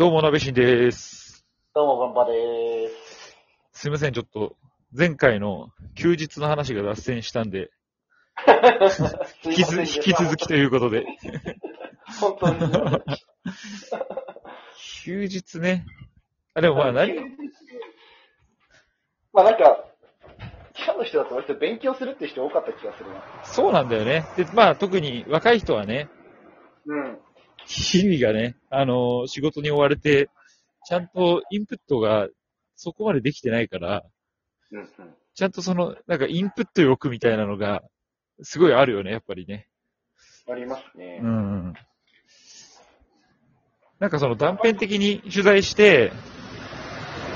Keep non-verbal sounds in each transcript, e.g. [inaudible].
どうも、なべしんです。どうも、ガンバでーす。すいません、ちょっと、前回の休日の話が脱線したんで、[laughs] 引きず引き続きということで、本当に。休日ね。あ、でもまあ何、まあなんか、記者の人だと割と勉強するって人多かった気がするな。そうなんだよね。で、まあ特に若い人はね、うん。日々がね、あの仕事に追われて、ちゃんとインプットがそこまでできてないから、うんうん。ちゃんとその、なんかインプット欲みたいなのが、すごいあるよね、やっぱりね。ありますね。うん。なんかその断片的に取材して、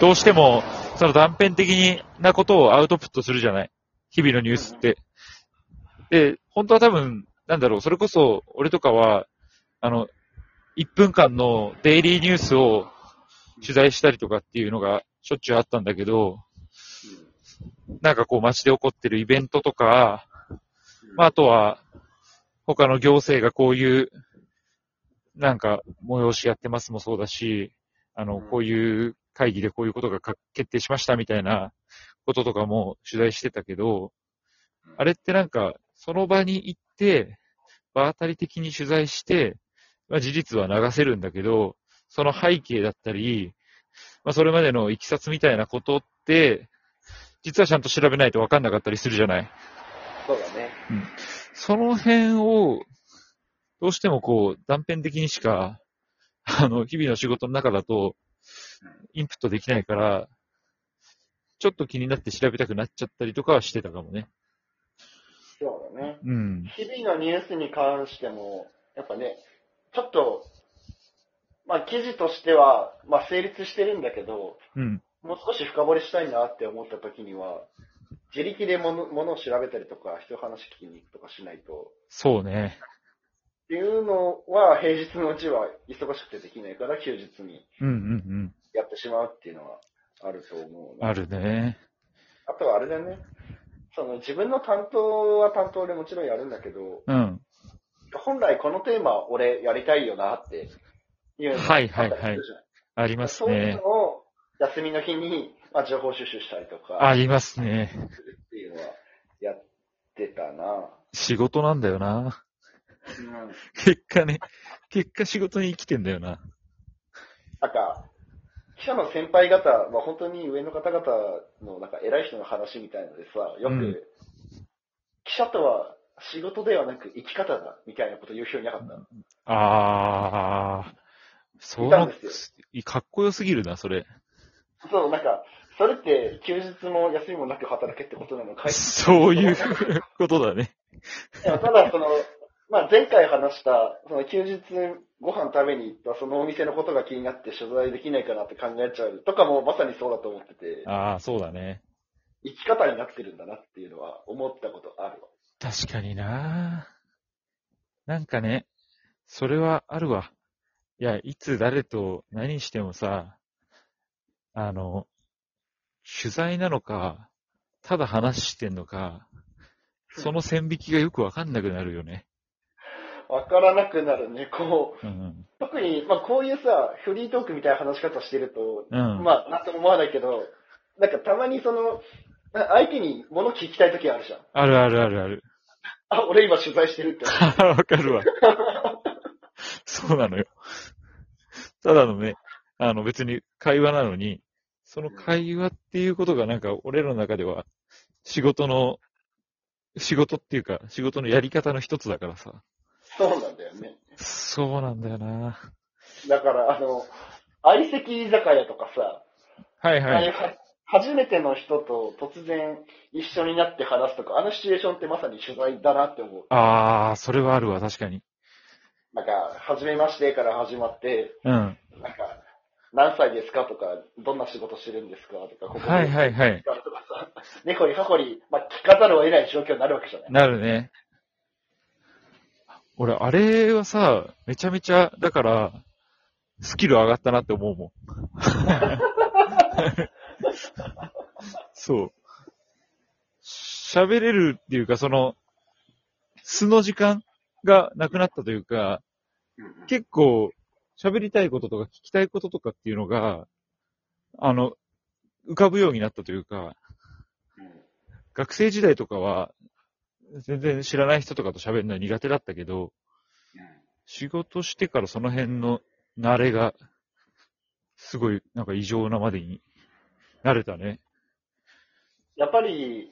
どうしても、その断片的になことをアウトプットするじゃない？日々のニュースって。で、本当は多分、なんだろう、それこそ、俺とかは、あの、1分間のデイリーニュースを取材したりとかっていうのがしょっちゅうあったんだけど、なんかこう街で起こってるイベントとか、まあ、あとは、他の行政がこういう、なんか、催しやってますもそうだし、あの、うん。こういう会議でこういうことがか決定しましたみたいなこととかも取材してたけど、あれってなんか、その場に行って、場当たり的に取材して、まあ、事実は流せるんだけど、その背景だったり、まあ、それまでのいきさつみたいなことって、実はちゃんと調べないと分かんなかったりするじゃない。そうだね。その辺を、どうしてもこう、断片的にしか、あの、日々の仕事の中だと、インプットできないから、ちょっと気になって調べたくなっちゃったりとかはしてたかもね。そうだね。うん。日々のニュースに関しても、やっぱね、ちょっと、まあ記事としては、まあ成立してるんだけど、うん。もう少し深掘りしたいなって思った時には、自力でものものを調べたりとか、人の話聞きに行くとかしないと、そうね。っていうのは平日のうちは忙しくてできないから休日にうんうんやってしまうっていうのはあると思ううん。な。あるね。あとはあれだね。その自分の担当は担当でもちろんやるんだけど、うん。本来このテーマ俺やりたいよなっていうのがはいはいはいあったりするじゃないありますねそういうの。を休みの日に、まあ、情報収集したりとかありますね。するっていうのはやってたな。仕事なんだよな。うん結果ね。結果仕事に生きてんだよな。なんか、記者の先輩方、まあ、本当に上の方々のなんか偉い人の話みたいのでさ、よく、うん記者とは仕事ではなく生き方だみたいなこと言う人いなかった。あー。そういたんですかっこよすぎるな、それ。そう、なんか、それって休日も休みもなく働けってことなのかい？そういうことだね。ただ、その、まあ、前回話した、その休日ご飯食べに行ったそのお店のことが気になって取材できないかなって考えちゃうとかもまさにそうだと思ってて、ああ、そうだね。生き方になってるんだなっていうのは思ったことあるわ。確かにななんかね、それはあるわ。いや、いつ誰と何してもさ、あの、取材なのか、ただ話してんのか、その線引きがよくわかんなくなるよね。わからなくなるね、こう。うん。特に、まあ、こういうさ、フリートークみたいな話し方してると、うん。まあ、なんとも思わないけど、なんかたまにその、あ相手に物聞きたい時あるじゃん。あるあるあるある。あ、俺今取材してるって。[laughs] わかるわ。そうなのよ。ただのね、あの別に会話なのに、その会話っていうことがなんか俺らの中では仕事の、仕事っていうか仕事のやり方の一つだからさ。そうなんだよね。そうなんだよな。だから、あの、相席居酒屋とかさ、はいはい。初めての人と突然一緒になって話すとか、あのシチュエーションってまさに取材だなって思う。あー、それはあるわ、確かに。なんか、初めましてから始まって、うん。なんか、何歳ですかとか、どんな仕事してるんですかとか、ここではいはいはい。とかさ、ねこりはこり、まあ、聞かざるを得ない状況になるわけじゃない。なるね。俺、あれはさ、めちゃめちゃ、だから、スキル上がったなって思うもん。[laughs] そう。喋れるっていうか、その、素の時間がなくなったというか、結構、喋りたいこととか聞きたいこととかっていうのが、あの、浮かぶようになったというか、うん。学生時代とかは、全然知らない人とかと喋るのは苦手だったけど、仕事してからその辺の慣れが、すごい、なんか異常なまでになれたね。やっぱり、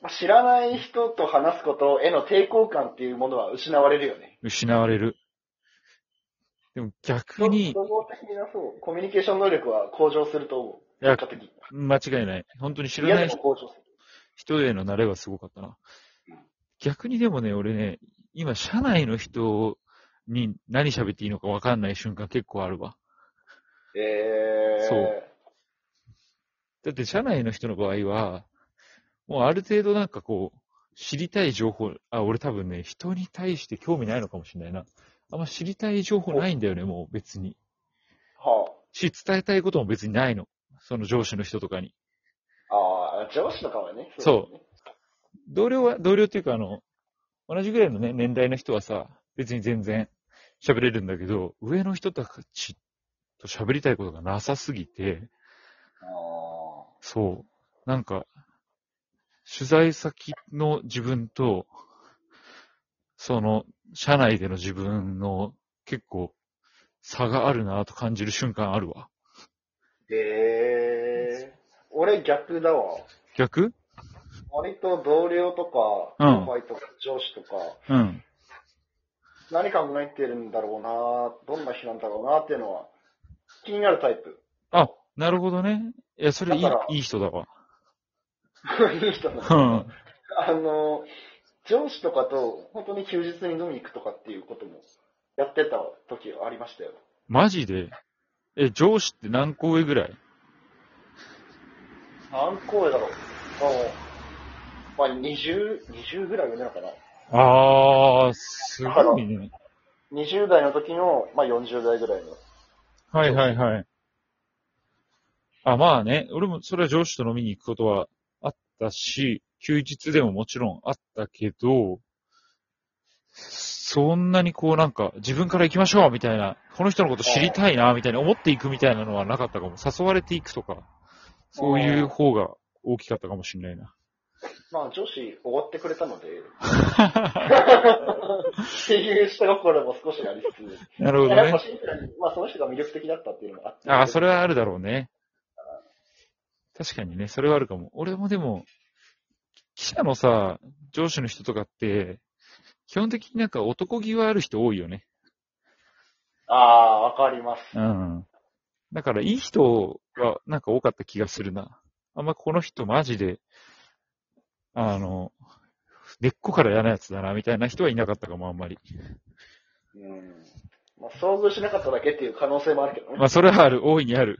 まあ知らない人と話すことへの抵抗感っていうものは失われるよね。失われる。でも逆に、総合的なそう、コミュニケーション能力は向上すると思う。いや。間違いない。本当に知ら嫌ない。人への慣れはすごかったなうん。逆にでもね、俺ね、今、社内の人に何喋っていいのか分かんない瞬間結構あるわ。えー。そうだって、社内の人の場合は、もうある程度なんかこう、知りたい情報、あ、俺多分ね、人に対して興味ないのかもしれないな。あんま知りたい情報ないんだよね、もう別に。はし、伝えたいことも別にないの。その上司の人とかに。あ。ああ、上司とかはね。そうですね同僚は、同僚っていうかあの、同じぐらいのね、年代の人はさ、別に全然喋れるんだけど、上の人たちと喋りたいことがなさすぎて、あそう。なんか、取材先の自分と、その、社内での自分の結構差があるなと感じる瞬間あるわ。ーえー。俺逆だわ。逆？割と同僚とか、うん後輩とか上司とか、うん。何考えてるんだろうなどんな人なんだろうなっていうのは、気になるタイプ。あ、なるほどね。いや、それいいだから、いい人だわ。[laughs] いい人なんうだ。ん。あの、上司とかと本当に休日に飲みに行くとかっていうこともやってた時ありましたよ。マジで？え、上司って何個上ぐらい？何個上だろう。もう、まあ、20、20ぐらい上なのかな。あー、すごいね。20代の時の、まあ、40代ぐらいの。はいはいはい。あ、まあね、俺もそれは上司と飲みに行くことはあったし、休日でももちろんあったけど、そんなにこうなんか自分から行きましょうみたいな、この人のこと知りたいなみたいな思っていくみたいなのはなかったかも。誘われていくとか、そういう方が大きかったかもしれないな。まあ、上司、おごってくれたので、[laughs] っていう下心も少しありつつ、なるほどねやっぱ。シンプルに、まあ、その人が魅力的だったっていうのもあって。ああ、それはあるだろうね。確かにね、それはあるかも。俺もでも、記者のさ、上司の人とかって、基本的になんか男気はある人多いよね。ああ、わかります。うん。だからいい人はなんか多かった気がするな。あんまこの人マジで、あの、根っこから嫌なやつだな、みたいな人はいなかったかも、あんまり。うん。まあ、遭遇しなかっただけっていう可能性もあるけどね。まあ、それはある、大いにある。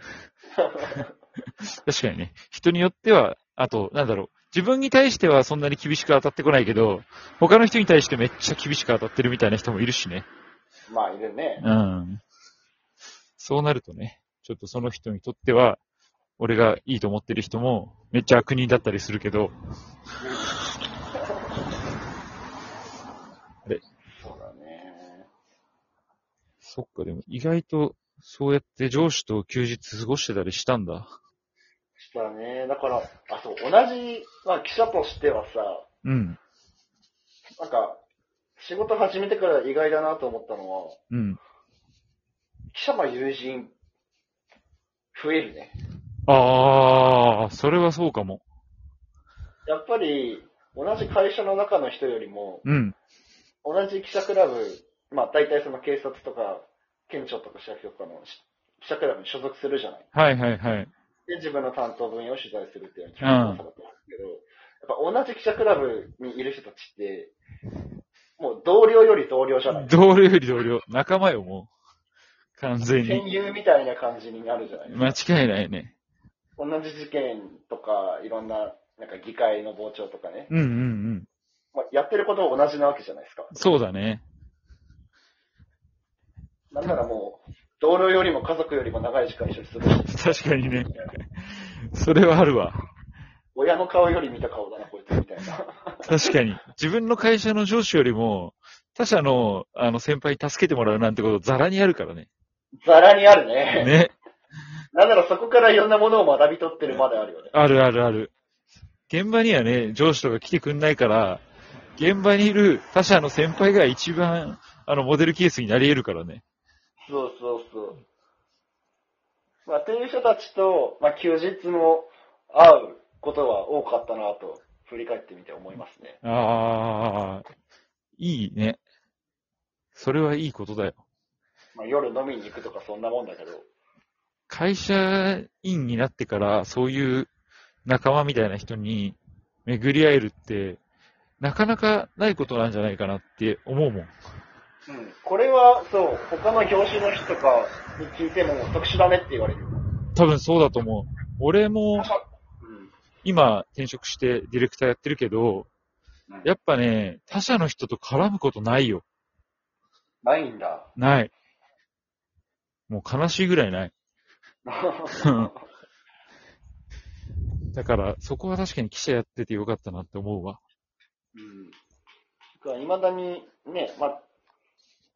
[laughs] [laughs] 確かにね。人によっては、あと、なんだろう。自分に対してはそんなに厳しく当たってこないけど、他の人に対してめっちゃ厳しく当たってるみたいな人もいるしね。まあ、いるね。うん。そうなるとね、ちょっとその人にとっては、俺がいいと思ってる人もめっちゃ悪人だったりするけど、[laughs] そうだね。そっか、でも意外とそうやって上司と休日過ごしてたりしたんだ。したね。だから、あ、そう、同じ、まあ、記者としてはさ、うん。なんか、仕事始めてから意外だなと思ったのは、うん。記者の友人、増えるね。ああ、それはそうかも。やっぱり、同じ会社の中の人よりも、うん。同じ記者クラブ、まあ大体その警察とか、県庁とか市役所とかのし記者クラブに所属するじゃない。はいはいはい。で、自分の担当分野を取材するっていうのが基本だと思うんですけど、やっぱ同じ記者クラブにいる人たちって、もう同僚より同僚じゃない。同僚より同僚。仲間よ、もう。完全戦に。友みたいな感じになるじゃないですか。間違いないね。同じ事件とか、いろんな、なんか議会の傍聴とかね、うんうんうん。まあ、やってること同じなわけじゃないですか。そうだね。なんならもう、同僚よりも家族よりも長い時間一緒に過ごして、確かにね。それはあるわ。親の顔より見た顔だな、こいつ、みたいな。確かに。自分の会社の上司よりも、他社の、あの、先輩に助けてもらうなんてことザラにあるからね。ざらにあるね。ね。なんならそこからいろんなものを学び取ってるまであるよね。あるあるある。現場にはね、上司とか来てくんないから、現場にいる他社の先輩が一番、あの、モデルケースになり得るからね。そうそうそう。まあ、っていう人たちと、まあ、休日も会うことは多かったなと、振り返ってみて思いますね。ああ、いいね。それはいいことだよ。まあ、夜飲みに行くとかそんなもんだけど。会社員になってから、そういう仲間みたいな人に巡り会えるって、なかなかないことなんじゃないかなって思うもん。うん。これは、そう、他の業種の人とかに聞いても特殊だねって言われる。多分そうだと思う。俺も。今転職してディレクターやってるけどうん、やっぱね、他社の人と絡むことないよ。ないんだ。ない。もう悲しいぐらいない。[laughs] だから、そこは確かに記者やっててよかったなって思うわ。うん。いまだにね、まあ、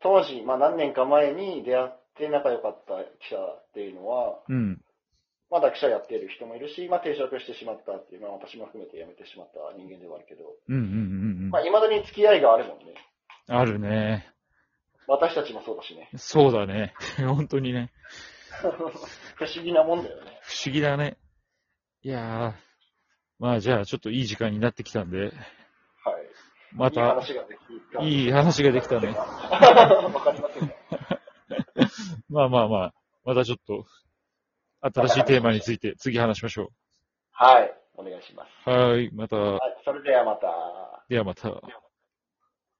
当時、まあ何年か前に出会って仲良かった記者っていうのは、うん。まだ記者やっている人もいるし、まあ転職してしまったっていう、まあ私も含めて辞めてしまった人間ではあるけど、うんうんうんうんまあ。未だに付き合いがあるもんね。あるね。私たちもそうだしね。そうだね。[laughs] 本当にね。[laughs] 不思議なもんだよね。不思議だね。いやー。まあじゃあちょっといい時間になってきたんで、また、話ができた。いい話ができたね。[laughs] わかりませんが。[laughs] まあまあまあ、またちょっと、新しいテーマについて次話しましょはい。お願いします。う。はーい。また、はい。それ。ではまた。ではまた